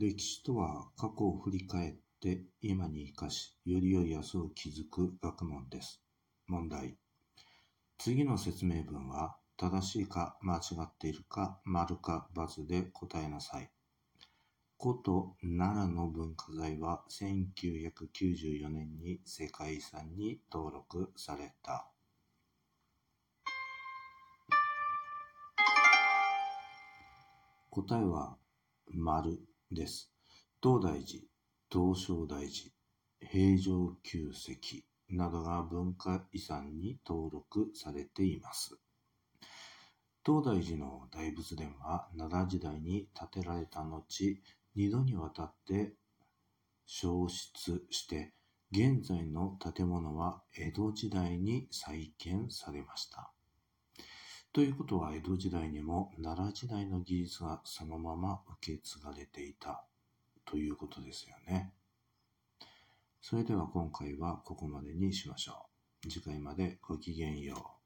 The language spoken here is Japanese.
歴史とは過去を振り返って今に生かし、より良い明日を築く学問です。問題。次の説明文は正しいか間違っているか丸か×で答えなさい。古都奈良の文化財は1994年に世界遺産に登録された。答えは丸です。東大寺、東照大寺、平城宮跡などが文化遺産に登録されています。東大寺の大仏殿は奈良時代に建てられた後、二度にわたって消失して、現在の建物は江戸時代に再建されました。ということは江戸時代にも奈良時代の技術がそのまま受け継がれていたということですよね。それでは今回はここまでにしましょう。次回までごきげんよう。